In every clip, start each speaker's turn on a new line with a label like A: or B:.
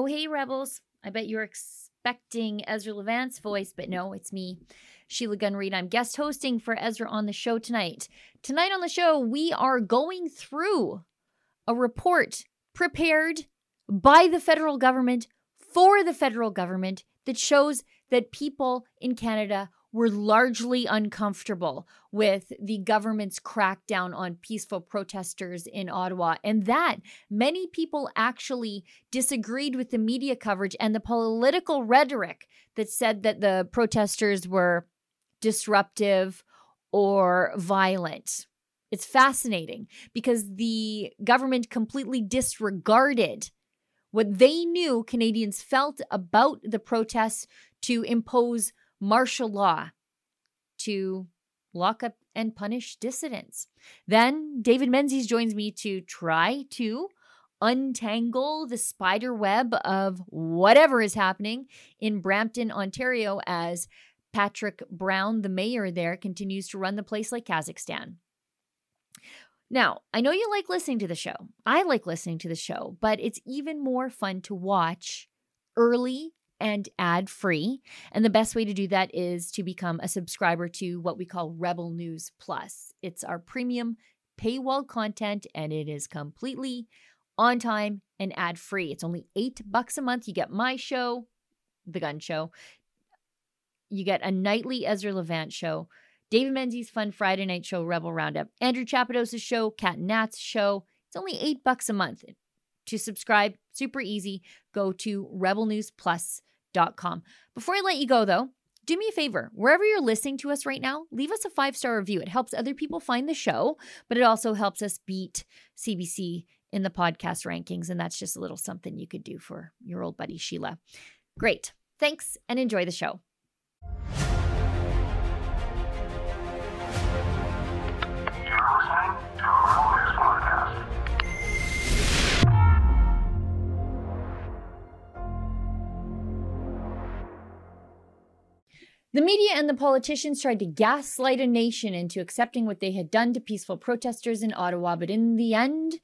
A: Oh, hey, Rebels. I bet you're expecting Ezra Levant's voice, but no, it's me, Sheila Gunn Reid. I'm guest hosting for Ezra on the show tonight. Tonight on the show, we are going through a report prepared by the federal government for the federal government that shows that people in Canada were largely uncomfortable with the government's crackdown on peaceful protesters in Ottawa, and that many people actually disagreed with the media coverage and the political rhetoric that said that the protesters were disruptive or violent. It's fascinating because the government completely disregarded what they knew Canadians felt about the protests to impose martial law to lock up and punish dissidents. Then David Menzies joins me to try to untangle the spider web of whatever is happening in Brampton, Ontario, as Patrick Brown, the mayor there, continues to run the place like Kazakhstan. Now, I know you like listening to the show. I like listening to the show, but it's even more fun to watch early and ad free. And the best way to do that is to become a subscriber to what we call Rebel News Plus. It's our premium paywall content and it is completely on time and ad free. It's only eight bucks a month. You get my show, The Gun Show. You get a nightly Ezra Levant show, David Menzies' fun Friday night show, Rebel Roundup, Andrew Chapados' show, Cat and Nat's show. It's only eight bucks a month. To subscribe, super easy. Go to Rebel News Plus com. Before I let you go, though, do me a favor. Wherever you're listening to us right now, leave us a five star review. It helps other people find the show, but it also helps us beat CBC in the podcast rankings. And that's just a little something you could do for your old buddy Sheila. Great. Thanks and enjoy the show. The media and the politicians tried to gaslight a nation into accepting what they had done to peaceful protesters in Ottawa, but in the end,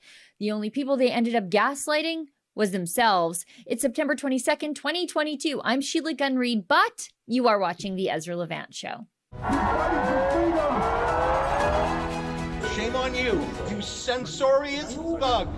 A: the only people they ended up gaslighting was themselves. It's September 22nd, 2022. I'm Sheila Gunn Reid, but you are watching The Ezra Levant Show.
B: Shame on you, you censorious thug.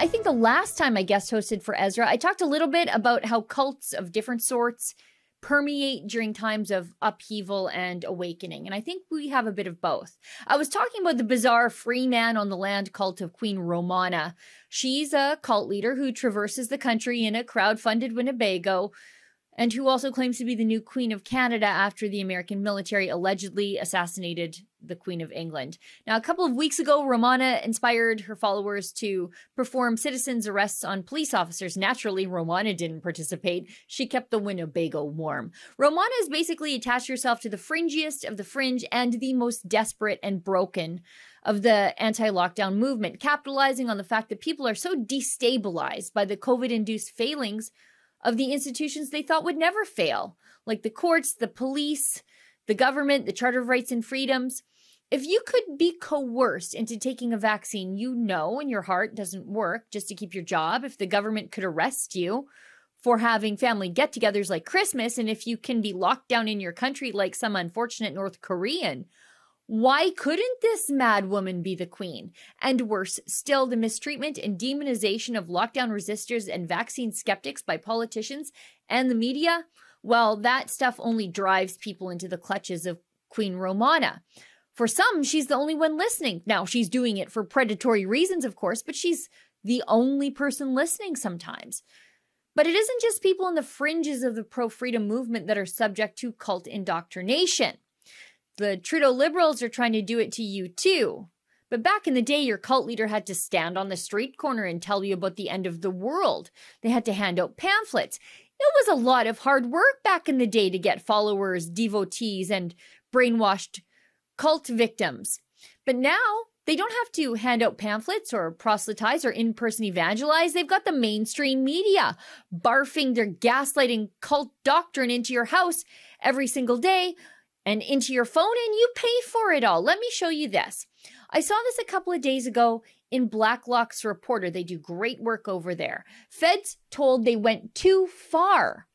A: I think the last time I guest hosted for Ezra, I talked a little bit about how cults of different sorts permeate during times of upheaval and awakening. And I think we have a bit of both. I was talking about the bizarre free man on the land cult of Queen Romana. She's a cult leader who traverses the country in a crowd funded Winnebago and who also claims to be the new Queen of Canada after the American military allegedly assassinated the Queen of England. Now, a couple of weeks ago, Romana inspired her followers to perform citizens' arrests on police officers. Naturally, Romana didn't participate. She kept the Winnebago warm. Romana has basically attached herself to the fringiest of the fringe and the most desperate and broken of the anti lockdown movement, capitalizing on the fact that people are so destabilized by the COVID induced failings of the institutions they thought would never fail, like the courts, the police, the government, the Charter of Rights and Freedoms. If you could be coerced into taking a vaccine you know in your heart doesn't work just to keep your job, if the government could arrest you for having family get togethers like Christmas, and if you can be locked down in your country like some unfortunate North Korean, why couldn't this mad woman be the queen? And worse still, the mistreatment and demonization of lockdown resistors and vaccine skeptics by politicians and the media? Well, that stuff only drives people into the clutches of Queen Romana. For some, she's the only one listening. Now, she's doing it for predatory reasons, of course, but she's the only person listening sometimes. But it isn't just people in the fringes of the pro freedom movement that are subject to cult indoctrination the Trudeau liberals are trying to do it to you too. But back in the day, your cult leader had to stand on the street corner and tell you about the end of the world. They had to hand out pamphlets. It was a lot of hard work back in the day to get followers, devotees, and brainwashed cult victims. But now they don't have to hand out pamphlets or proselytize or in person evangelize. They've got the mainstream media barfing their gaslighting cult doctrine into your house every single day and into your phone, and you pay for it all. Let me show you this. I saw this a couple of days ago in Blacklock's Reporter. They do great work over there. Feds told they went too far.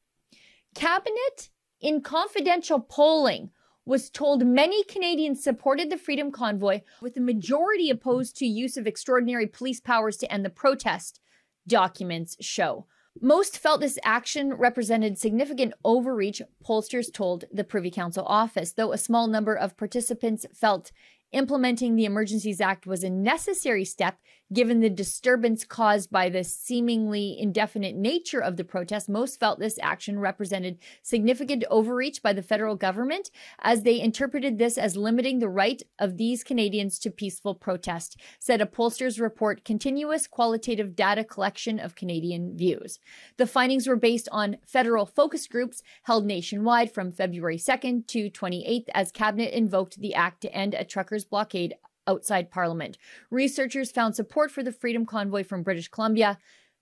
A: Cabinet, in confidential polling, was told many Canadians supported the Freedom Convoy, with the majority opposed to use of extraordinary police powers to end the protest, documents show. Most felt this action represented significant overreach, pollsters told the Privy Council office, though a small number of participants felt implementing the Emergencies Act was a necessary step given the disturbance caused by the seemingly indefinite nature of the protest. Most felt this action represented significant overreach by the federal government as they interpreted this as limiting the right of these Canadians to peaceful protest, said a pollster's report, Continuous Qualitative Data Collection of Canadian Views. The findings were based on federal focus groups held nationwide from February 2nd to 28th as Cabinet invoked the act to end a truckers' blockade outside Parliament. Researchers found support for the Freedom Convoy from British Columbia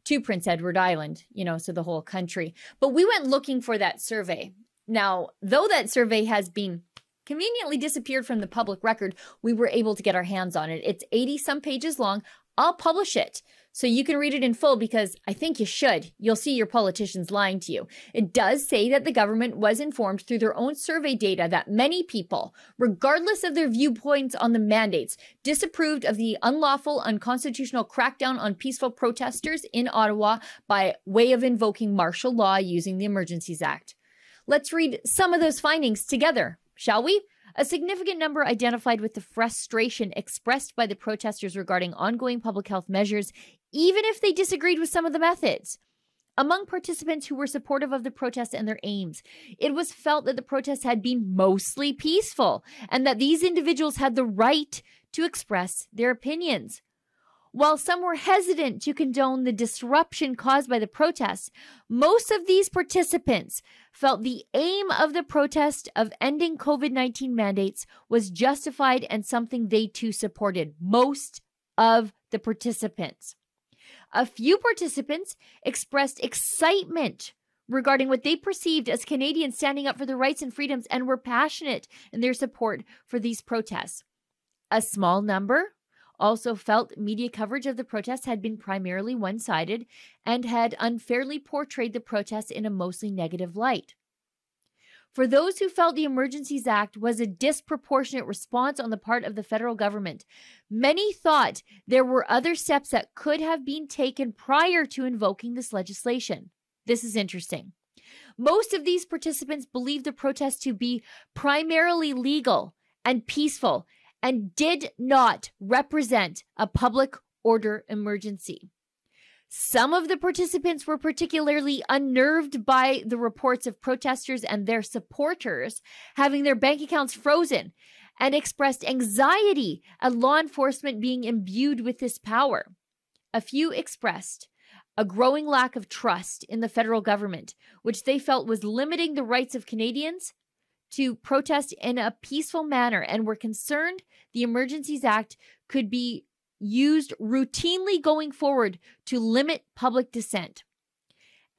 A: to Prince Edward Island, you know, so the whole country. But we went looking for that survey. Now, though that survey has been conveniently disappeared from the public record, we were able to get our hands on it. It's 80 some pages long. I'll publish it so you can read it in full because I think you should. You'll see your politicians lying to you. It does say that the government was informed through their own survey data that many people, regardless of their viewpoints on the mandates, disapproved of the unlawful, unconstitutional crackdown on peaceful protesters in Ottawa by way of invoking martial law using the Emergencies Act. Let's read some of those findings together, shall we? A significant number identified with the frustration expressed by the protesters regarding ongoing public health measures, even if they disagreed with some of the methods. Among participants who were supportive of the protests and their aims, it was felt that the protests had been mostly peaceful and that these individuals had the right to express their opinions. While some were hesitant to condone the disruption caused by the protests, most of these participants felt the aim of the protest of ending COVID 19 mandates was justified and something they too supported. Most of the participants. A few participants expressed excitement regarding what they perceived as Canadians standing up for their rights and freedoms and were passionate in their support for these protests. A small number also felt media coverage of the protests had been primarily one sided and had unfairly portrayed the protests in a mostly negative light. For those who felt the Emergencies Act was a disproportionate response on the part of the federal government, many thought there were other steps that could have been taken prior to invoking this legislation. This is interesting. Most of these participants believed the protests to be primarily legal and peaceful and did not represent a public order emergency. Some of the participants were particularly unnerved by the reports of protesters and their supporters having their bank accounts frozen and expressed anxiety at law enforcement being imbued with this power. A few expressed a growing lack of trust in the federal government, which they felt was limiting the rights of Canadians to protest in a peaceful manner and were concerned the Emergencies Act could be used routinely going forward to limit public dissent.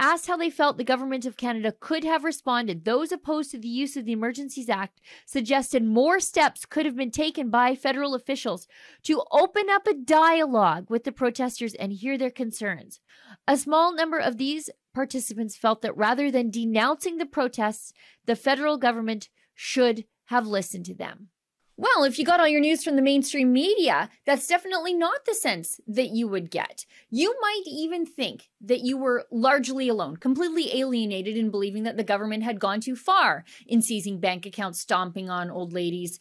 A: Asked how they felt the government of Canada could have responded, those opposed to the use of the Emergencies Act suggested more steps could have been taken by federal officials to open up a dialogue with the protesters and hear their concerns. A small number of these participants felt that rather than denouncing the protests, the federal government should have listened to them. Well, if you got all your news from the mainstream media, that's definitely not the sense that you would get. You might even think that you were largely alone, completely alienated in believing that the government had gone too far in seizing bank accounts, stomping on old ladies,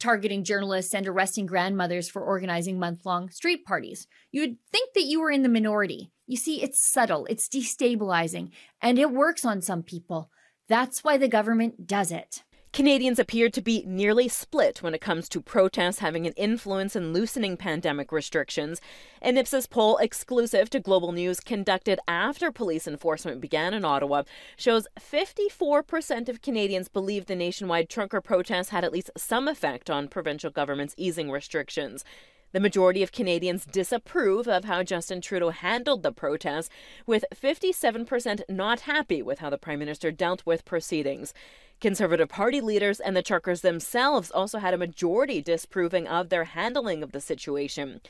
A: targeting journalists, and arresting grandmothers for organizing month long street parties. You would think that you were in the minority. You see, it's subtle, it's destabilizing, and it works on some people. That's why the government does it.
C: Canadians appear to be nearly split when it comes to protests having an influence in loosening pandemic restrictions. An Ipsos poll exclusive to Global News conducted after police enforcement began in Ottawa shows 54% of Canadians believe the nationwide trucker protests had at least some effect on provincial governments easing restrictions. The majority of Canadians disapprove of how Justin Trudeau handled the protests, with 57% not happy with how the Prime Minister dealt with proceedings. Conservative Party leaders and the truckers themselves also had a majority disproving of their handling of the situation.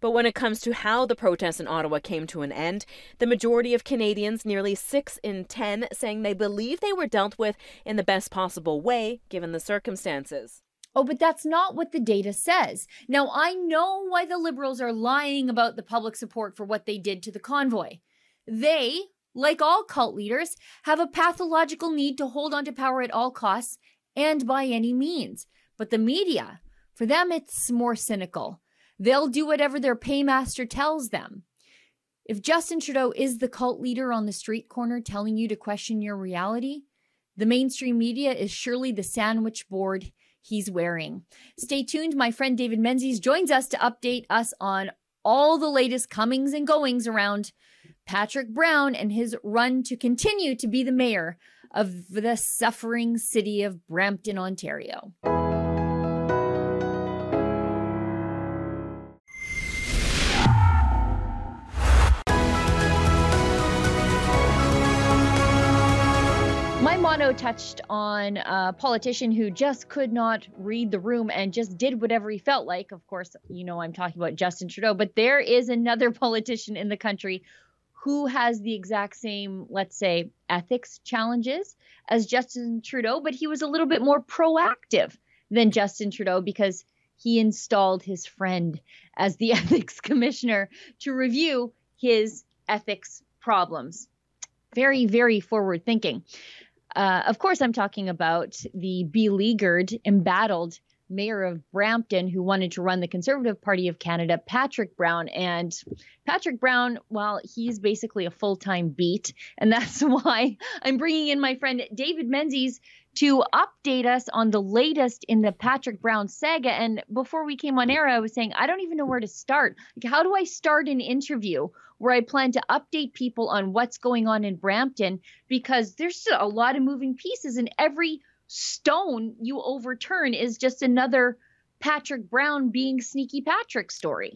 C: But when it comes to how the protests in Ottawa came to an end, the majority of Canadians, nearly 6 in 10, saying they believe they were dealt with in the best possible way given the circumstances.
A: Oh, but that's not what the data says. Now, I know why the Liberals are lying about the public support for what they did to the convoy. They, like all cult leaders, have a pathological need to hold on to power at all costs and by any means. But the media, for them, it's more cynical. They'll do whatever their paymaster tells them. If Justin Trudeau is the cult leader on the street corner telling you to question your reality, the mainstream media is surely the sandwich board he's wearing. Stay tuned. My friend David Menzies joins us to update us on all the latest comings and goings around Patrick Brown and his run to continue to be the mayor of the suffering city of Brampton, Ontario. My mono touched on a politician who just could not read the room and just did whatever he felt like. Of course, you know I'm talking about Justin Trudeau, but there is another politician in the country who has the exact same, let's say, ethics challenges as Justin Trudeau, but he was a little bit more proactive than Justin Trudeau because he installed his friend as the ethics commissioner to review his ethics problems. Very, very forward thinking. Uh, of course, I'm talking about the beleaguered, embattled mayor of Brampton who wanted to run the Conservative Party of Canada, Patrick Brown. And Patrick Brown, well, he's basically a full time beat. And that's why I'm bringing in my friend David Menzies to update us on the latest in the Patrick Brown saga. And before we came on air, I was saying, I don't even know where to start. Like, how do I start an interview where I plan to update people on what's going on in Brampton? Because there's a lot of moving pieces, and every stone you overturn is just another Patrick Brown being sneaky Patrick story.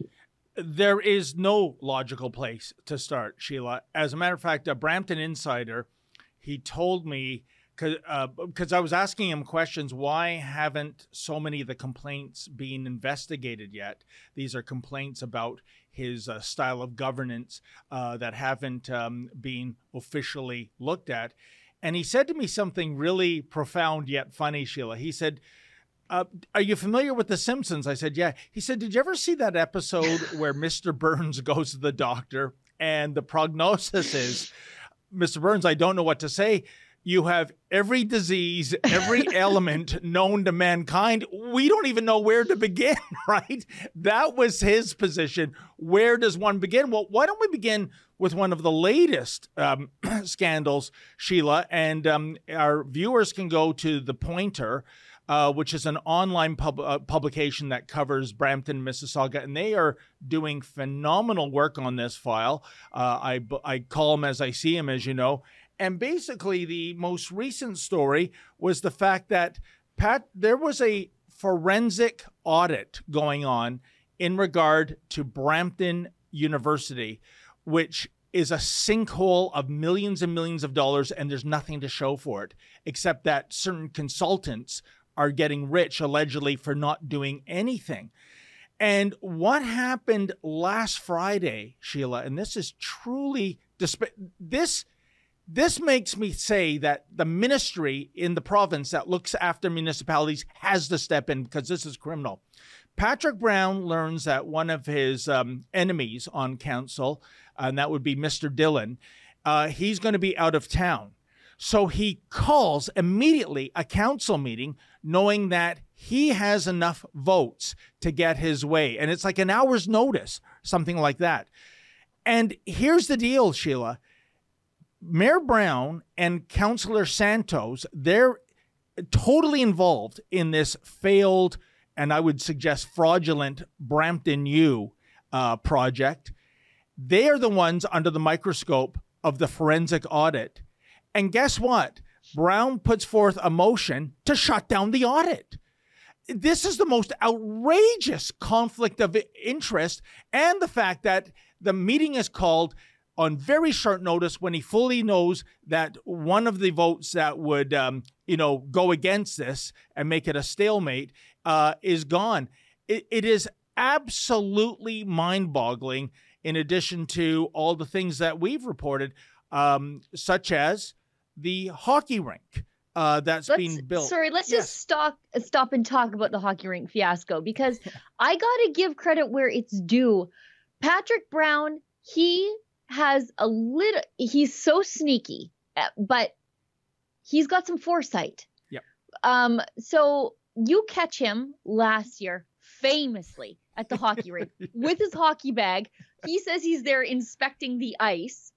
D: There is no logical place to start, Sheila. As a matter of fact, a Brampton insider, he told me because uh, I was asking him questions. Why haven't so many of the complaints been investigated yet? These are complaints about his uh, style of governance uh, that haven't um, been officially looked at. And he said to me something really profound yet funny, Sheila. He said, uh, are you familiar with The Simpsons? I said, yeah. He said, did you ever see that episode where Mr. Burns goes to the doctor and the prognosis is, Mr. Burns, I don't know what to say. You have every disease, every element known to mankind. We don't even know where to begin, right? That was his position. Where does one begin? Well, why don't we begin with one of the latest um, scandals, Sheila. And um, our viewers can go to The Pointer, uh, which is an online pub- uh, publication that covers Brampton, Mississauga, and they are doing phenomenal work on this file. Uh, I, I call them as I see them, as you know. And basically, the most recent story was the fact that Pat, there was a forensic audit going on in regard to Brampton University which is a sinkhole of millions and millions of dollars, and there's nothing to show for it, except that certain consultants are getting rich allegedly for not doing anything. And what happened last Friday, Sheila, and this is truly this this makes me say that the ministry in the province that looks after municipalities has to step in because this is criminal. Patrick Brown learns that one of his um, enemies on council, and that would be Mr. Dhillon, uh, he's going to be out of town. So he calls immediately a council meeting, knowing that he has enough votes to get his way. And it's like an hour's notice, something like that. And here's the deal, Sheila. Mayor Brown and Councillor Santos, they're totally involved in this failed and I would suggest fraudulent Brampton U uh, project. They are the ones under the microscope of the forensic audit. And guess what? Brown puts forth a motion to shut down the audit. This is the most outrageous conflict of interest, and the fact that the meeting is called on very short notice when he fully knows that one of the votes that would, um, you know, go against this and make it a stalemate uh, is gone. It, it is absolutely mind boggling, in addition to all the things that we've reported, um, such as the hockey rink. Uh, that's
A: let's,
D: being built.
A: Sorry, let's
D: Yes.
A: just stop stop and talk about the hockey rink fiasco because I got to give credit where it's due. Patrick Brown, he has a little he's so sneaky, uh, but he's got some foresight.
D: Yep.
A: Um so you catch him last year famously at the hockey rink with his hockey bag. He says he's there inspecting the ice.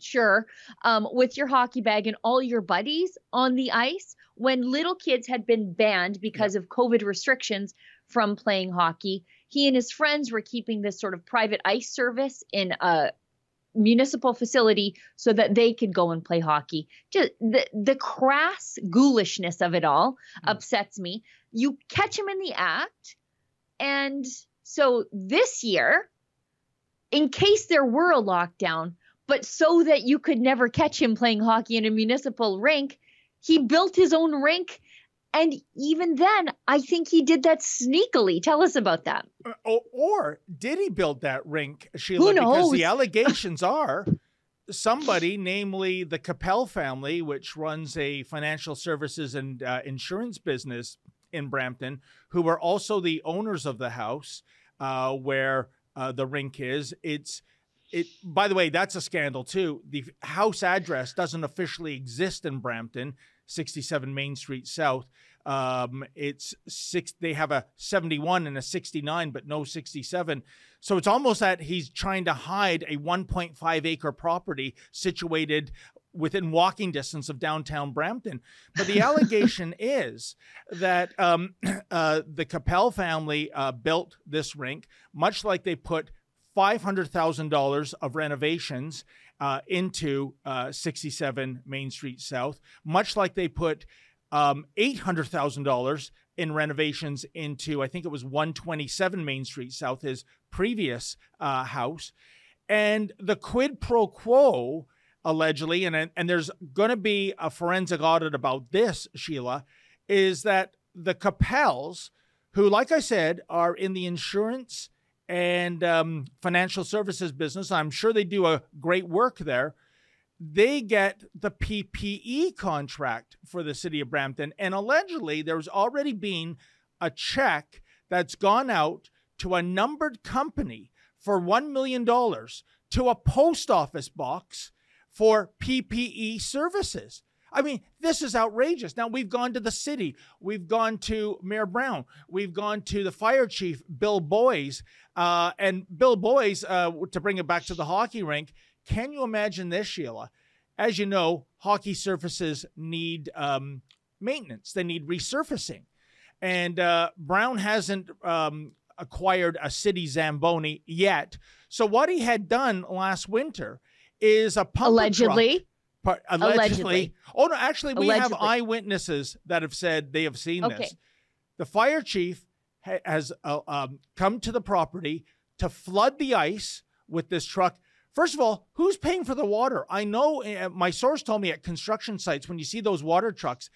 A: Sure. Um, with your hockey bag and all your buddies on the ice when little kids had been banned because of COVID restrictions from playing hockey. He and his friends were keeping this sort of private ice service in a municipal facility so that they could go and play hockey. Just the the crass ghoulishness of it all
D: Mm.
A: upsets me. You catch him in the act, and so this year, in case there were a lockdown, but so that you could never catch him playing hockey in a municipal rink, he built his own rink. And even then, I think he did that sneakily. Tell us about that.
D: Uh, Or, or did he build that rink, Sheila? Because
A: knows?
D: the allegations are somebody, namely the Capel family, which runs a financial services and uh, insurance business in Brampton, who are also the owners of the house uh, where uh, the rink is. It's it. By the way, that's a scandal too. The house address doesn't officially exist in Brampton, 67 Main Street South. Um, it's six. They have a 71 and a 69, but no 67. So it's almost that he's trying to hide a 1.5 acre property situated within walking distance of downtown Brampton. But the allegation is that um, uh, the Capel family uh, built this rink, much like they put $500,000 of renovations uh, into uh, 67 Main Street South, much like they put um, $800,000 in renovations into, I think it was 127 Main Street South, his previous uh, house. And the quid pro quo, allegedly, and, and there's going to be a forensic audit about this, Sheila, is that the Capels, who, like I said, are in the insurance and um, financial services business, I'm sure they do a great work there they get the PPE contract for the city of Brampton. And allegedly, there's already been a check that's gone out to a numbered company for $1 million to a post office box for PPE services. I mean, this is outrageous. Now, we've gone to the city, we've gone to Mayor Brown, we've gone to the fire chief, Bill Boyes. Uh, and Bill Boyes, uh, to bring it back to the hockey rink, can you imagine this, Sheila? As you know, hockey surfaces need um, maintenance, they need resurfacing. And uh, Brown hasn't um, acquired a city Zamboni yet. So, what he had done last winter is a
A: Allegedly.
D: Truck, Allegedly.
A: Allegedly.
D: Oh, no, actually, we have eyewitnesses that have said they have seen
A: Okay.
D: this. The fire chief ha- has uh, um, come to the property to flood the ice with this truck. First of all, who's paying for the water? I know uh, my source told me at construction sites when you see those water trucks,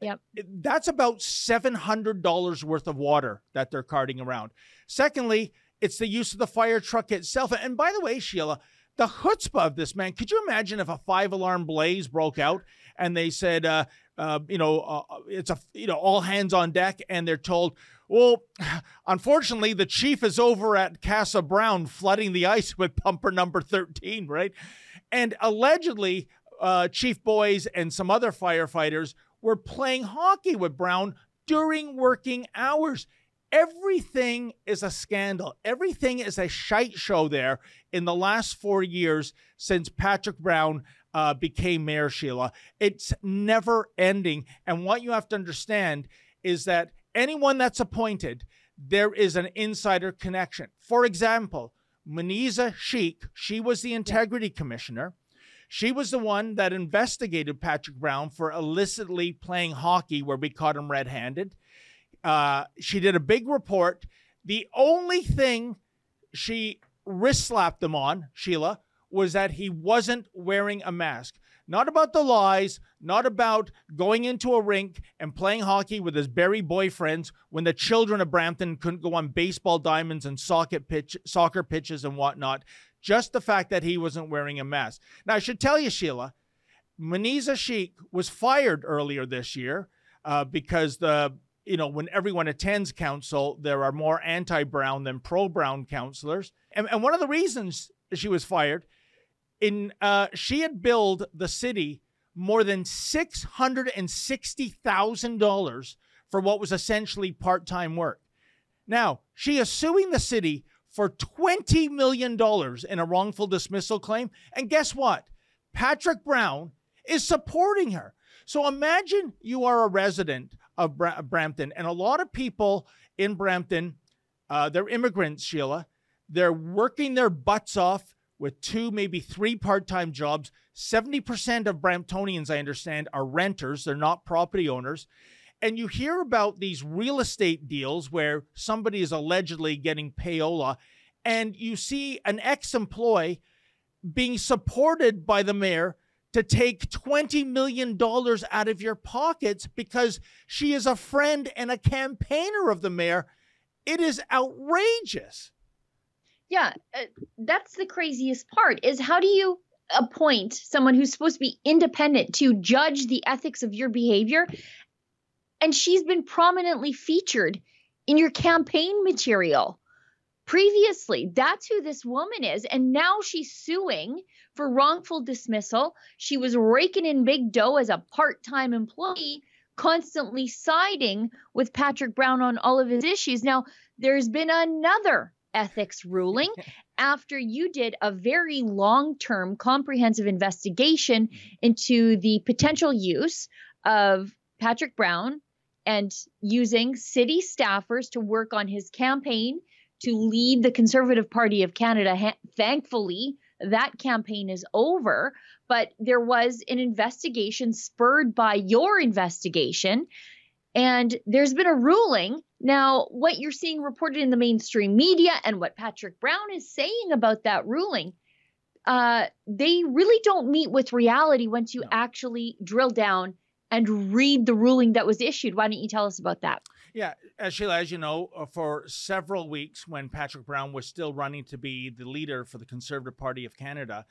A: Yep.
D: that's about $700 worth of water that they're carting around. Secondly, it's the use of the fire truck itself. And by the way, Sheila, the chutzpah of this man, could you imagine if a five alarm blaze broke out and they said, uh, uh, you know, uh, it's a, you know, all hands on deck and they're told, well, unfortunately, the chief is over at Casa Brown flooding the ice with pumper number 13, right? And allegedly, uh, Chief Boyes and some other firefighters were playing hockey with Brown during working hours. Everything is a scandal. Everything is a shite show there in the last four years since Patrick Brown uh, became Mayor Sheila. It's never ending. And what you have to understand is that anyone that's appointed, there is an insider connection. For example, Muneeza Sheikh, she was the integrity commissioner. She was the one that investigated Patrick Brown for illicitly playing hockey where we caught him red handed. Uh, she did a big report. The only thing she wrist slapped them on, Sheila, was that he wasn't wearing a mask. Not about the lies, not about going into a rink and playing hockey with his Barrie boyfriends when the children of Brampton couldn't go on baseball diamonds and soccer, pitch, soccer pitches and whatnot. Just the fact that he wasn't wearing a mask. Now, I should tell you, Sheila, Muneeza Sheikh was fired earlier this year uh, because the you know when everyone attends council, there are more anti-Brown than pro-Brown councillors, and, and one of the reasons she was fired in uh, she had billed the city more than six hundred and sixty thousand dollars for what was essentially part-time work. Now she is suing the city for twenty million dollars in a wrongful dismissal claim, and guess what? Patrick Brown is supporting her. So imagine you are a resident of Bra- Brampton, and a lot of people in Brampton, uh, they're immigrants, Sheila. They're working their butts off with two, maybe three part time jobs. 70% of Bramptonians, I understand, are renters, they're not property owners. And you hear about these real estate deals where somebody is allegedly getting payola, and you see an ex employee being supported by the mayor to take $20 million out of your pockets because she is a friend and a campaigner of the mayor. It is outrageous.
A: Yeah, uh, that's the craziest part is how do you appoint someone who's supposed to be independent to judge the ethics of your behavior? And she's been prominently featured in your campaign material previously. That's who this woman is. And now she's suing for wrongful dismissal. She was raking in big dough as a part time employee, constantly siding with Patrick Brown on all of his issues. Now, there's been another ethics ruling after you did a very long term comprehensive investigation into the potential use of Patrick Brown and using city staffers to work on his campaign to lead the Conservative Party of Canada. Ha- thankfully, that campaign is over, but there was an investigation spurred by your investigation. And there's been a ruling now, what you're seeing reported in the mainstream media and what Patrick Brown is saying about that ruling, uh, they really don't meet with reality once you no. actually drill down and read the ruling that was issued. Why don't you tell us about that?
D: Yeah, as Sheila, as you know, uh, for several weeks when Patrick Brown was still running to be the leader for the Conservative Party of Canada,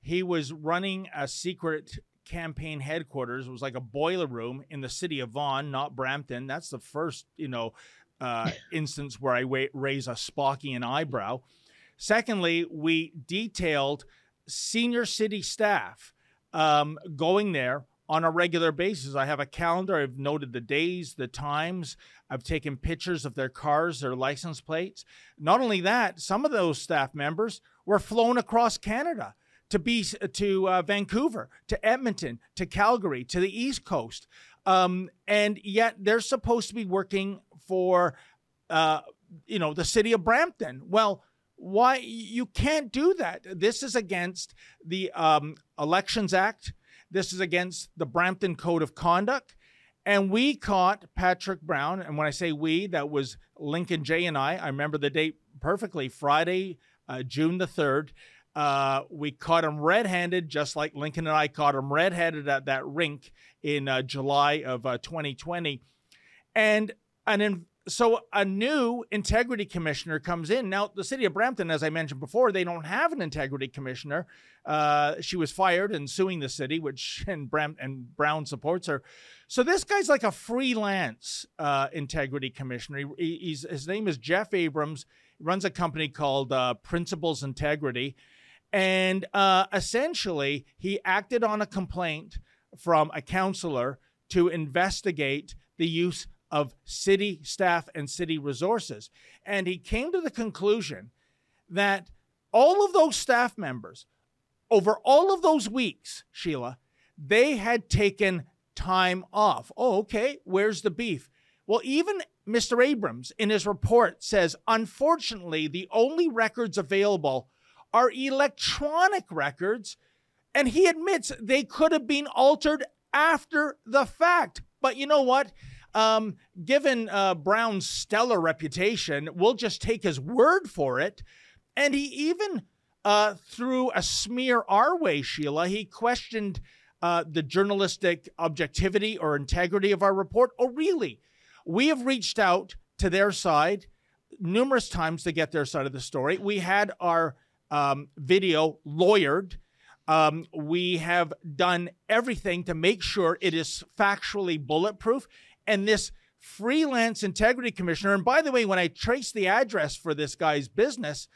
D: he was running a secret campaign headquarters. It was like a boiler room in the city of Vaughan, not Brampton. That's the first, you know, uh, instance where I wa- raise a Spockian eyebrow. Secondly, we detailed senior city staff um, going there on a regular basis. I have a calendar. I've noted the days, the times. I've taken pictures of their cars, their license plates. Not only that, some of those staff members were flown across Canada to be to uh, Vancouver, to Edmonton, to Calgary, to the East Coast, um, and yet they're supposed to be working for, uh, you know, the city of Brampton. Well, why you can't do that? This is against the um, Elections Act. This is against the Brampton Code of Conduct. And we caught Patrick Brown. And when I say we, that was Lincoln Jay and I. I remember the date perfectly Friday, uh, June the 3rd. Uh, we caught him red handed, just like Lincoln and I caught him red handed at that rink in uh, July of uh, 2020. And an so a new integrity commissioner comes in. Now, the city of Brampton, as I mentioned before, they don't have an integrity commissioner. Uh, she was fired and suing the city, which and, Bram, and Brown supports her. So this guy's like a freelance uh, integrity commissioner. He, his name is Jeff Abrams. He runs a company called uh, Principles Integrity. And uh, essentially, he acted on a complaint from a counselor to investigate the use of city staff and city resources. And he came to the conclusion that all of those staff members, over all of those weeks, Sheila, they had taken time off. Oh, okay. Where's the beef? Well, even Mr. Abrams in his report says, unfortunately, the only records available are electronic records, and he admits they could have been altered after the fact. But you know what? Um, given uh, Brown's stellar reputation, we'll just take his word for it. And he even uh, threw a smear our way, Sheila. He questioned uh, the journalistic objectivity or integrity of our report. Oh, really? We have reached out to their side numerous times to get their side of the story. We had our um, video lawyered. Um, we have done everything to make sure it is factually bulletproof. And this freelance integrity commissioner, and by the way, when I trace the address for this guy's business,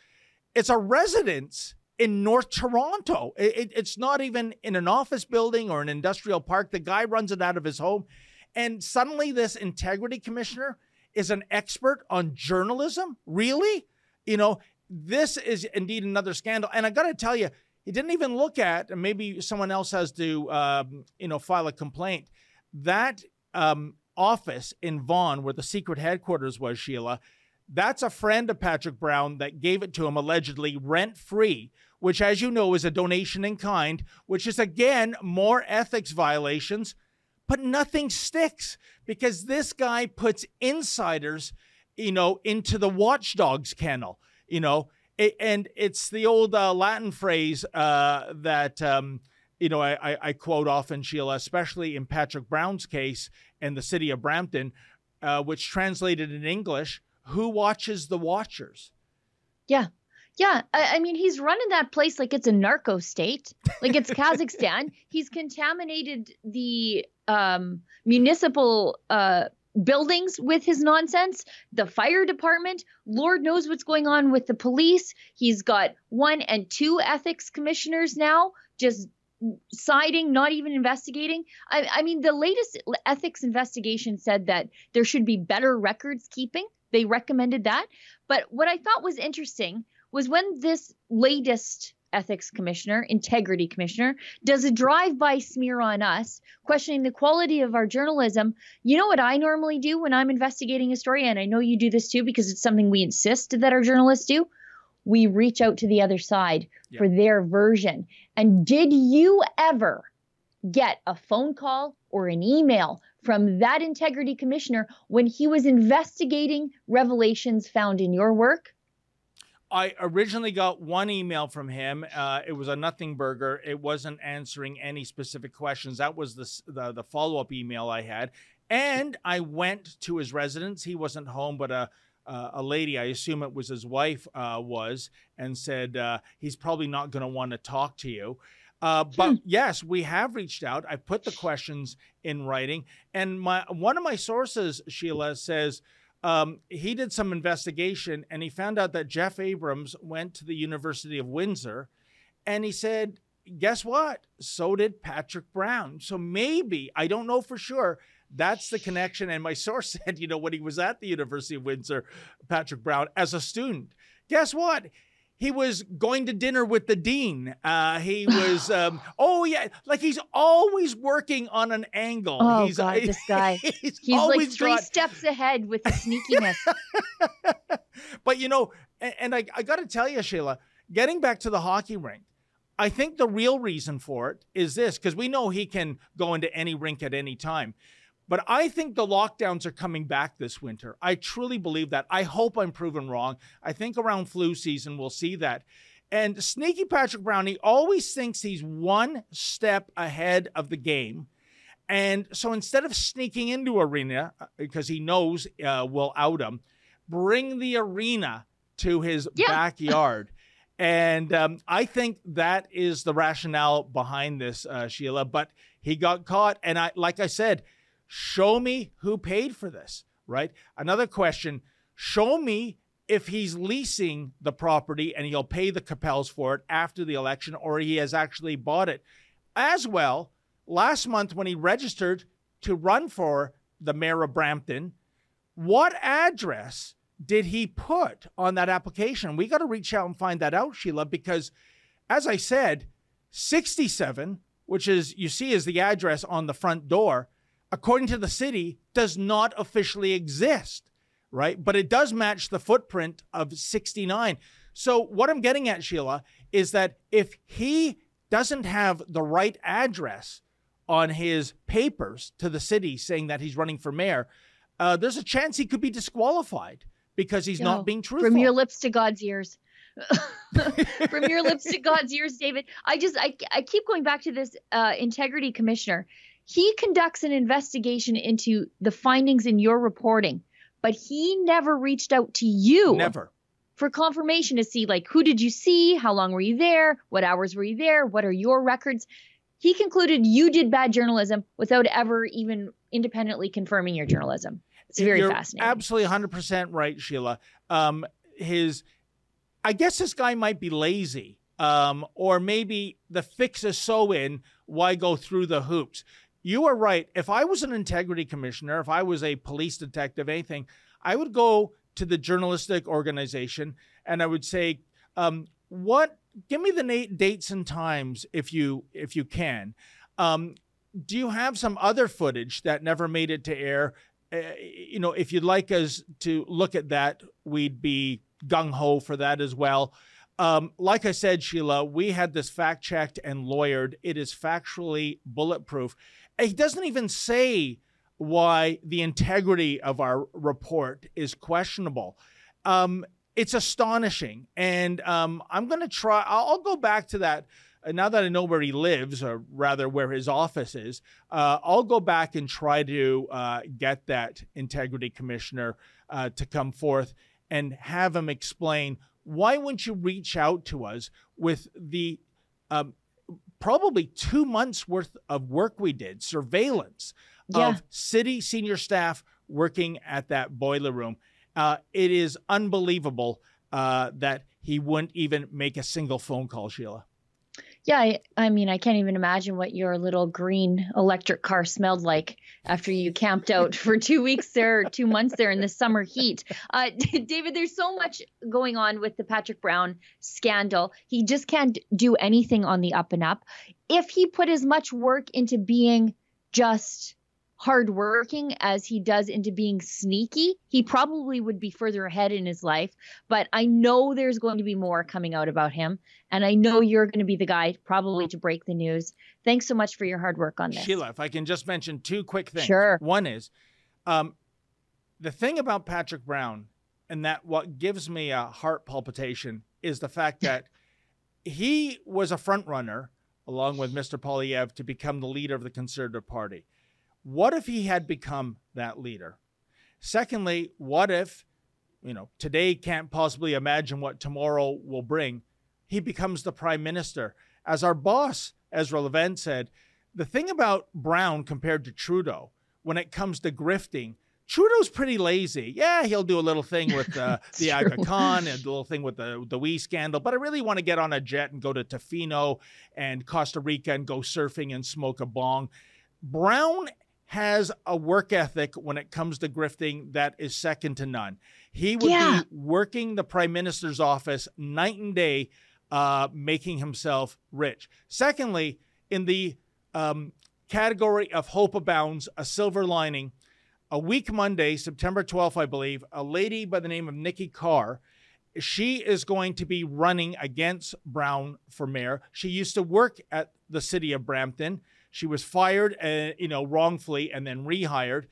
D: it's a residence in North Toronto. It, it, it's not even in an office building or an industrial park. The guy runs it out of his home. And suddenly, this integrity commissioner is an expert on journalism? Really? You know, this is indeed another scandal. And I got to tell you, he didn't even look at, and maybe someone else has to, um, you know, file a complaint. That um, office in Vaughan, where the secret headquarters was, Sheila, that's a friend of Patrick Brown that gave it to him allegedly rent free, which, as you know, is a donation in kind, which is again more ethics violations but nothing sticks because this guy puts insiders, you know, into the watchdog's kennel, you know, and it's the old uh, Latin phrase uh, that, um, you know, I, I, quote often, Sheila, especially in Patrick Brown's case and the city of Brampton, uh, which translated in English, who watches the watchers?
A: Yeah. Yeah, I, I, mean, he's running that place like it's a narco state, like it's Kazakhstan. he's contaminated the um, municipal uh, buildings with his nonsense. The fire department, Lord knows what's going on with the police. He's got one and two ethics commissioners now, just siding, not even investigating. I, I mean, the latest ethics investigation said that there should be better records keeping. They recommended that. But what I thought was interesting was when this latest ethics commissioner, integrity commissioner, does a drive by smear on us, questioning the quality of our journalism. You know what I normally do when I'm investigating a story? And I know you do this too because it's something we insist that our journalists do. We reach out to the other side yep. for their version. And did you ever get a phone call or an email from that integrity commissioner when he was investigating revelations found in your work?
D: I originally got one email from him. Uh, it was a nothing burger. It wasn't answering any specific questions. That was the the, the follow up email I had, and I went to his residence. He wasn't home, but a uh, a lady, I assume it was his wife, uh, was, and said uh, he's probably not going to want to talk to you. Uh, but hmm. yes, we have reached out. I put the questions in writing, and my one of my sources, Sheila, says um, he did some investigation and he found out that Jeff Abrams went to the University of Windsor and he said, guess what? So did Patrick Brown. So maybe, I don't know for sure, that's the connection. And my source said, you know, when he was at the University of Windsor, Patrick Brown, as a student, guess what? he was going to dinner with the dean. Uh, he was, um, oh yeah, like he's always working on an angle.
A: Oh
D: he's,
A: God, this guy. He's, he's like three got... steps ahead with the sneakiness.
D: but you know, and, and I, I got to tell you, Sheila, getting back to the hockey rink, I think the real reason for it is this, because we know he can go into any rink at any time. But I think the lockdowns are coming back this winter. I truly believe that. I hope I'm proven wrong. I think around flu season we'll see that. And sneaky Patrick Brown, he always thinks he's one step ahead of the game. And so instead of sneaking into arena because uh, he knows uh, we'll out him, bring the arena to his yeah. backyard. and um, I think that is the rationale behind this, uh, Sheila. But he got caught, and I, like I said, Show me who paid for this, right? Another question show me if he's leasing the property and he'll pay the Capels for it after the election or he has actually bought it. As well, last month when he registered to run for the mayor of Brampton, what address did he put on that application? We got to reach out and find that out, Sheila, because as I said, 67, which is you see is the address on the front door, according to the city, does not officially exist, right? But it does match the footprint of 69. So, what I'm getting at, Sheila, is that if he doesn't have the right address on his papers to the city saying that he's running for mayor, uh, there's a chance he could be disqualified because he's not being truthful.
A: From your lips to God's ears. from your lips to God's ears, David. I just I I keep going back to this uh, integrity commissioner. He conducts an investigation into the findings in your reporting, but he never reached out to you.
D: Never.
A: For confirmation to see like who did you see, how long were you there, what hours were you there, what are your records. He concluded you did bad journalism without ever even independently confirming your journalism. It's very
D: You're
A: fascinating.
D: Absolutely 100% right, Sheila. Um, his, I guess this guy might be lazy, um, or maybe the fix is so in, why go through the hoops? You are right. If I was an integrity commissioner, if I was a police detective, anything, I would go to the journalistic organization and I would say, um, what? Give me the na- dates and times if you if you can. Um, do you have some other footage that never made it to air? Uh, you know, if you'd like us to look at that, we'd be gung ho for that as well. Um, like I said, Sheila, we had this fact checked and lawyered. It is factually bulletproof. He doesn't even say why the integrity of our report is questionable. Um, it's astonishing. And um, I'm going to try, I'll, I'll, go back to that. Uh, now that I know where he lives, or rather where his office is, uh, I'll go back and try to uh, get that integrity commissioner uh, to come forth and have him explain why wouldn't you reach out to us with the um, probably two months worth of work we did, surveillance
A: Yeah.
D: of city senior staff working at that boiler room. Uh, it is unbelievable uh, that he wouldn't even make a single phone call, Sheila.
A: Yeah, I, I mean, I can't even imagine what your little green electric car smelled like after you camped out for two weeks there, two months there in the summer heat. Uh, David, there's so much going on with the Patrick Brown scandal. He just can't do anything on the up and up. If he put as much work into being just hardworking as he does into being sneaky, he probably would be further ahead in his life. But I know there's going to be more coming out about him. And I know you're going to be the guy probably to break the news. Thanks so much for your hard work on this.
D: Sheila, if I can just mention two quick things.
A: Sure.
D: One is um, the thing about Patrick Brown, and that what gives me a heart palpitation is the fact that he was a front runner along with Mr. Poilievre to become the leader of the Conservative Party. What if he had become that leader? Secondly, what if, you know, today can't possibly imagine what tomorrow will bring? He becomes the prime minister. As our boss, Ezra Levant, said, the thing about Brown compared to Trudeau, when it comes to grifting, Trudeau's pretty lazy. Yeah, he'll do a little thing with uh, the
A: True.
D: Aga Khan and a little thing with the the WE scandal, but I really want to get on a jet and go to Tofino and Costa Rica and go surfing and smoke a bong. Brown has a work ethic when it comes to grifting that is second to none. He would
A: Yeah.
D: be working the prime minister's office night and day, uh, making himself rich. Secondly, in the um, category of hope abounds, a silver lining. A week Monday, September 12th, I believe, a lady by the name of Nikki Kaur, she is going to be running against Brown for mayor. She used to work at the city of Brampton. She was fired, uh, you know, wrongfully and then rehired.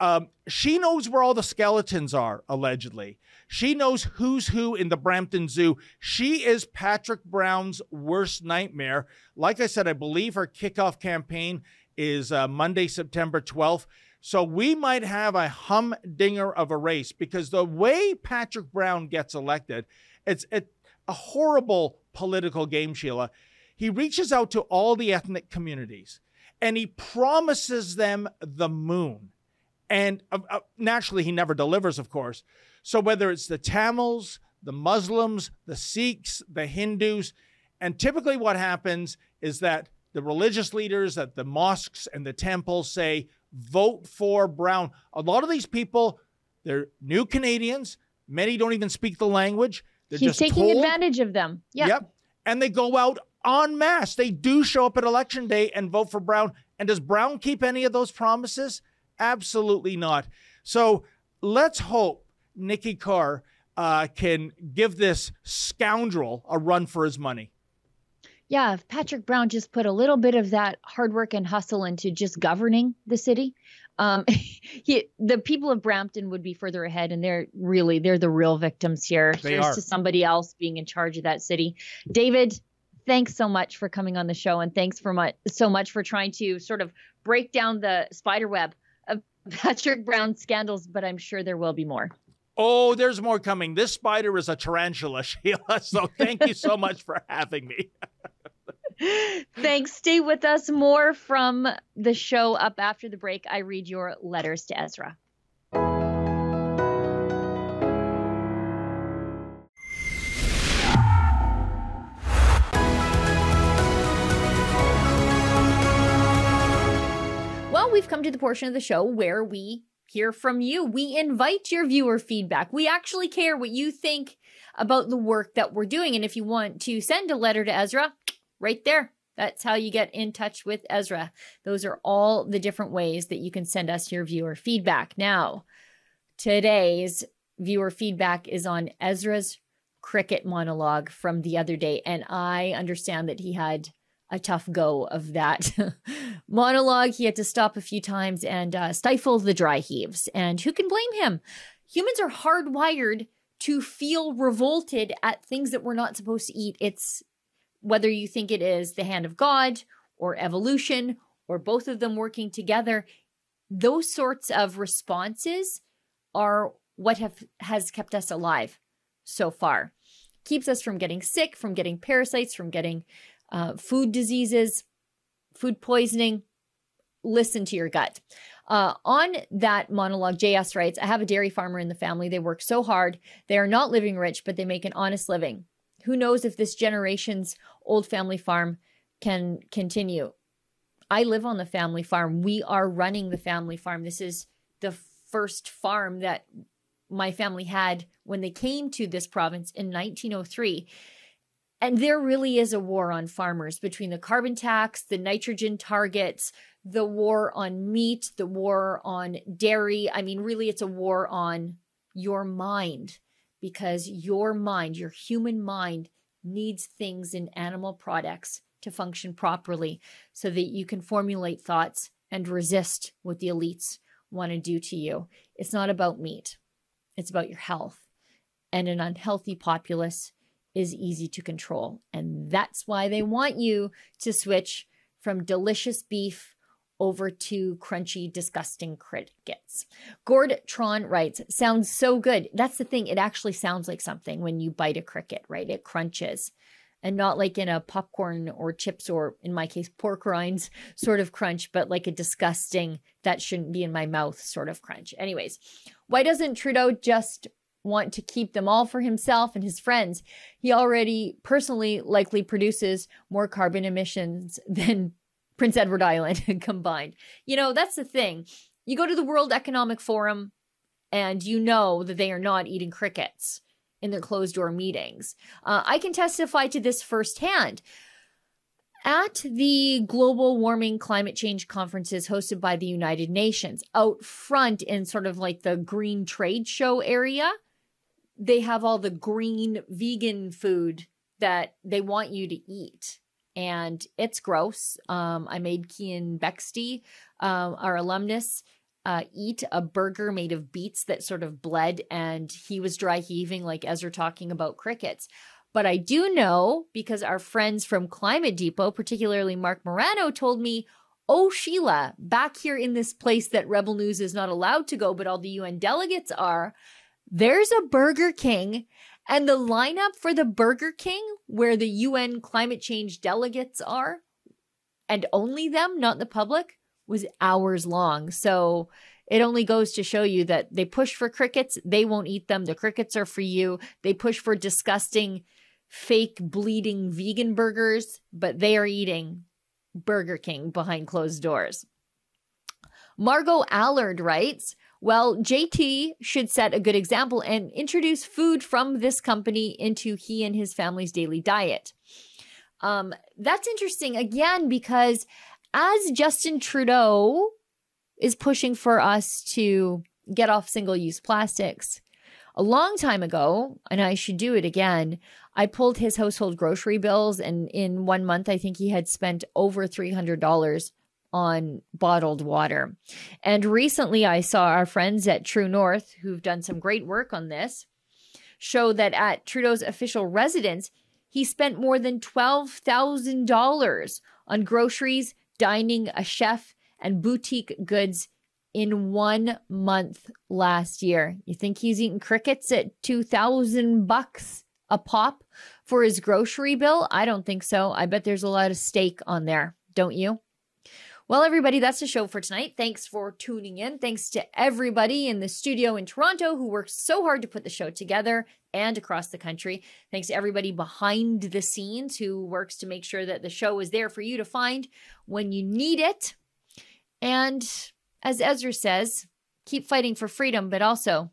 D: Um, she knows where all the skeletons are, allegedly. She knows who's who in the Brampton Zoo. She is Patrick Brown's worst nightmare. Like I said, I believe her kickoff campaign is uh, Monday, September 12th. So we might have a humdinger of a race because the way Patrick Brown gets elected, it's it, a horrible political game, Sheila. He reaches out to all the ethnic communities and he promises them the moon. And uh, uh, naturally, he never delivers, of course. So whether it's the Tamils, the Muslims, the Sikhs, the Hindus, and typically what happens is that the religious leaders at the mosques and the temples say, vote for Brown. A lot of these people, they're new Canadians. Many don't even speak the language. They're
A: He's
D: just
A: taking
D: told-
A: advantage of them. Yeah.
D: Yep. And they go out en masse. They do show up at election day and vote for Brown. And does Brown keep any of those promises? Absolutely not. So let's hope Nikki Kaur uh, can give this scoundrel a run for his money.
A: Yeah, if Patrick Brown just put a little bit of that hard work and hustle into just governing the city, Um, he, the people of Brampton would be further ahead, and they're really they're the real victims here.
D: They
A: Here's
D: are.
A: to somebody else being in charge of that city. David, thanks so much for coming on the show, and thanks for much so much for trying to sort of break down the spider web of Patrick Brown scandals. But I'm sure there will be more.
D: Oh, there's more coming. This spider is a tarantula, Sheila. So thank you so much for having me.
A: Thanks. Stay with us. More from the show up after the break. I read your letters to Ezra. We've come to the portion of the show where we hear from you. We invite your viewer feedback. We actually care what you think about the work that we're doing. And if you want to send a letter to Ezra, right there. That's how you get in touch with Ezra. Those are all the different ways that you can send us your viewer feedback. Now, today's viewer feedback is on Ezra's cricket monologue from the other day. And I understand that he had a tough go of that monologue. He had to stop a few times and uh, stifle the dry heaves. And who can blame him? Humans are hardwired to feel revolted at things that we're not supposed to eat. It's whether you think it is the hand of God or evolution or both of them working together, those sorts of responses are what have has kept us alive so far. Keeps us from getting sick, from getting parasites, from getting uh, food diseases, food poisoning. Listen to your gut. Uh, on that monologue, JS writes I have a dairy farmer in the family. They work so hard. They are not living rich, but they make an honest living. Who knows if this generation's old family farm can continue? I live on the family farm. We are running the family farm. This is the first farm that my family had when they came to this province in 1903. And there really is a war on farmers between the carbon tax, the nitrogen targets, the war on meat, the war on dairy. I mean, really, it's a war on your mind because your mind, your human mind, needs things in animal products to function properly so that you can formulate thoughts and resist what the elites want to do to you. It's not about meat, it's about your health. And an unhealthy populace is easy to control. And that's why they want you to switch from delicious beef over to crunchy, disgusting crickets. Gord Tron writes, sounds so good. That's the thing. It actually sounds like something when you bite a cricket, right? It crunches. And not like in a popcorn or chips or, in my case, pork rinds sort of crunch, but like a disgusting, that shouldn't be in my mouth sort of crunch. Anyways, why doesn't Trudeau just want to keep them all for himself and his friends? He already personally likely produces more carbon emissions than Prince Edward Island combined. You know, that's the thing. You go to the World Economic Forum and you know that they are not eating crickets in their closed door meetings. Uh, I can testify to this firsthand. At the global warming climate change conferences hosted by the United Nations, out front in sort of like the green trade show area, they have all the green vegan food that they want you to eat and it's gross. Um, I made Keean Bexte, um, our alumnus, uh, eat a burger made of beets that sort of bled, and he was dry heaving, like Ezra talking about crickets. But I do know because our friends from Climate Depot, particularly Marc Morano, told me, Oh, Sheila, back here in this place that Rebel News is not allowed to go, but all the UN delegates are, there's a Burger King and the lineup for the Burger King, where the UN climate change delegates are, and only them, not the public, was hours long. So it only goes to show you that they push for crickets, they won't eat them. The crickets are for you. They push for disgusting, fake, bleeding vegan burgers, but they are eating Burger King behind closed doors. Margot Allard writes, well, JT should set a good example and introduce food from this company into he and his family's daily diet. Um, that's interesting again because as Justin Trudeau is pushing for us to get off single use plastics, a long time ago, and I should do it again, I pulled his household grocery bills, and in one month, I think he had spent over $300 on bottled water. And recently, I saw our friends at True North, who've done some great work on this, show that at Trudeau's official residence, he spent more than $12,000 on groceries, dining, a chef, and boutique goods in one month last year. You think he's eating crickets at 2000 bucks a pop for his grocery bill? I don't think so. I bet there's a lot of steak on there, don't you? Well, everybody, that's the show for tonight. Thanks for tuning in. Thanks to everybody in the studio in Toronto who worked so hard to put the show together and across the country. Thanks to everybody behind the scenes who works to make sure that the show is there for you to find when you need it. And as Ezra says, keep fighting for freedom, but also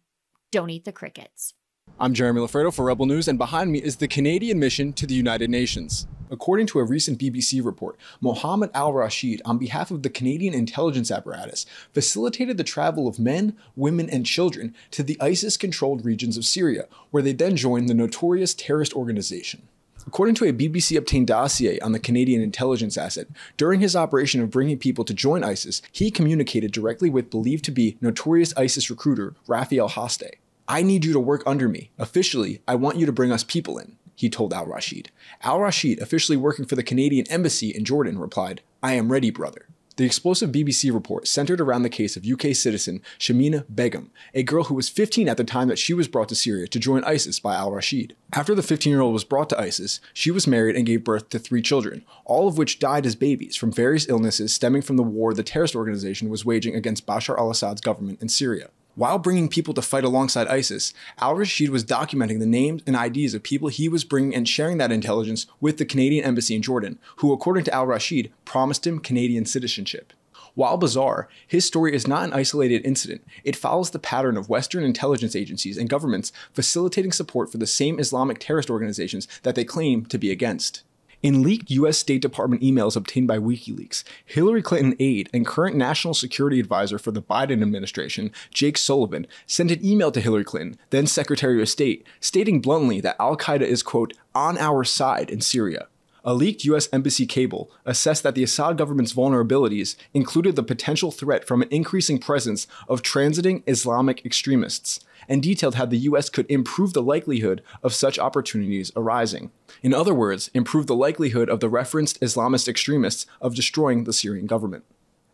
A: don't eat the crickets.
E: I'm Jeremy Loffredo for Rebel News, and behind me is the Canadian mission to the United Nations. According to a recent BBC report, Mohammed al Rashid, on behalf of the Canadian intelligence apparatus, facilitated the travel of men, women, and children to the ISIS controlled regions of Syria, where they then joined the notorious terrorist organization. According to a BBC obtained dossier on the Canadian intelligence asset, during his operation of bringing people to join ISIS, he communicated directly with believed to be notorious ISIS recruiter Raphael Haste. I need you to work under me. Officially, I want you to bring us people in, he told Al Rashid. Al Rashid, officially working for the Canadian Embassy in Jordan, replied, I am ready, brother. The explosive BBC report centered around the case of UK citizen Shamima Begum, a girl who was 15 at the time that she was brought to Syria to join ISIS by al Rashid. After the 15 year old was brought to ISIS, she was married and gave birth to three children, all of which died as babies from various illnesses stemming from the war the terrorist organization was waging against Bashar al Assad's government in Syria. While bringing people to fight alongside ISIS, al Rashid was documenting the names and IDs of people he was bringing and sharing that intelligence with the Canadian embassy in Jordan, who, according to al Rashid, promised him Canadian citizenship. While bizarre, his story is not an isolated incident. It follows the pattern of Western intelligence agencies and governments facilitating support for the same Islamic terrorist organizations that they claim to be against. In leaked U.S. State Department emails obtained by WikiLeaks, Hillary Clinton aide and current National Security Advisor for the Biden administration, Jake Sullivan, sent an email to Hillary Clinton, then Secretary of State, stating bluntly that Al Qaeda is, quote, on our side in Syria. A leaked U.S. Embassy cable assessed that the Assad government's vulnerabilities included the potential threat from an increasing presence of transiting Islamic extremists, and detailed how the U.S. could improve the likelihood of such opportunities arising. In other words, improve the likelihood of the referenced Islamist extremists of destroying the Syrian government.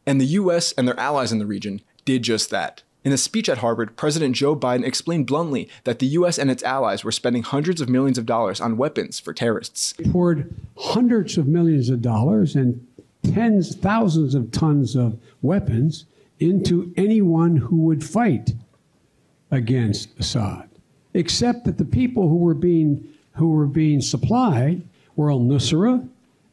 E: And the US and their allies in the region did just that. In a speech at Harvard, President Joe Biden explained bluntly that the US and its allies were spending hundreds of millions of dollars on weapons for terrorists.
F: Poured hundreds of millions of dollars and tens, thousands of tons of weapons into anyone who would fight against Assad, except that the people who were being who were being supplied were al Nusra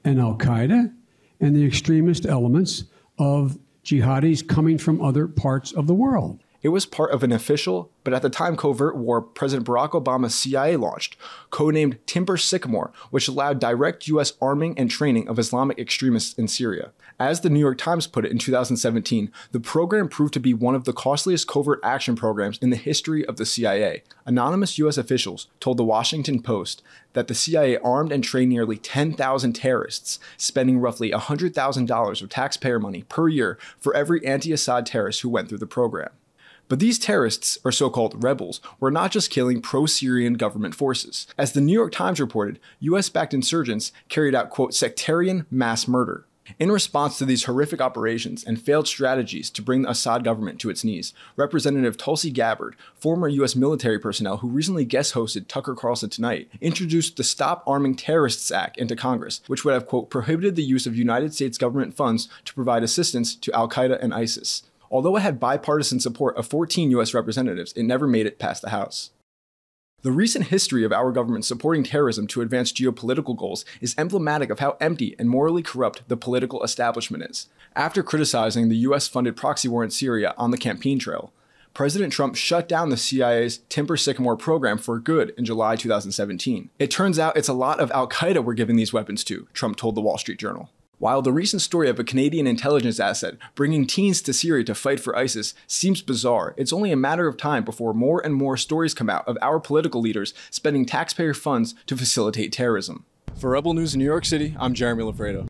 F: and Al Qaeda and the extremist elements of jihadis coming from other parts of the world.
E: It was part of an official, but at the time covert war President Barack Obama's CIA launched, codenamed Timber Sycamore, which allowed direct U.S. arming and training of Islamic extremists in Syria. As the New York Times put it in 2017, the program proved to be one of the costliest covert action programs in the history of the CIA. Anonymous U.S. officials told the Washington Post that the CIA armed and trained nearly 10,000 terrorists, spending roughly $100,000 of taxpayer money per year for every anti Assad terrorist who went through the program. But these terrorists, or so called rebels, were not just killing pro Syrian government forces. As the New York Times reported, US backed insurgents carried out, quote, sectarian mass murder. In response to these horrific operations and failed strategies to bring the Assad government to its knees, Representative Tulsi Gabbard, former U.S. military personnel who recently guest hosted Tucker Carlson Tonight, introduced the Stop Arming Terrorists Act into Congress, which would have, quote, prohibited the use of United States government funds to provide assistance to Al Qaeda and ISIS. Although it had bipartisan support of 14 U.S. representatives, it never made it past the House. The recent history of our government supporting terrorism to advance geopolitical goals is emblematic of how empty and morally corrupt the political establishment is. After criticizing the US funded proxy war in Syria on the campaign trail, President Trump shut down the CIA's Timber Sycamore program for good in July 2017. It turns out it's a lot of Al Qaeda we're giving these weapons to, Trump told the Wall Street Journal. While the recent story of a Canadian intelligence asset bringing teens to Syria to fight for ISIS seems bizarre, it's only a matter of time before more and more stories come out of our political leaders spending taxpayer funds to facilitate terrorism. For Rebel News in New York City, I'm Jeremy Loffredo.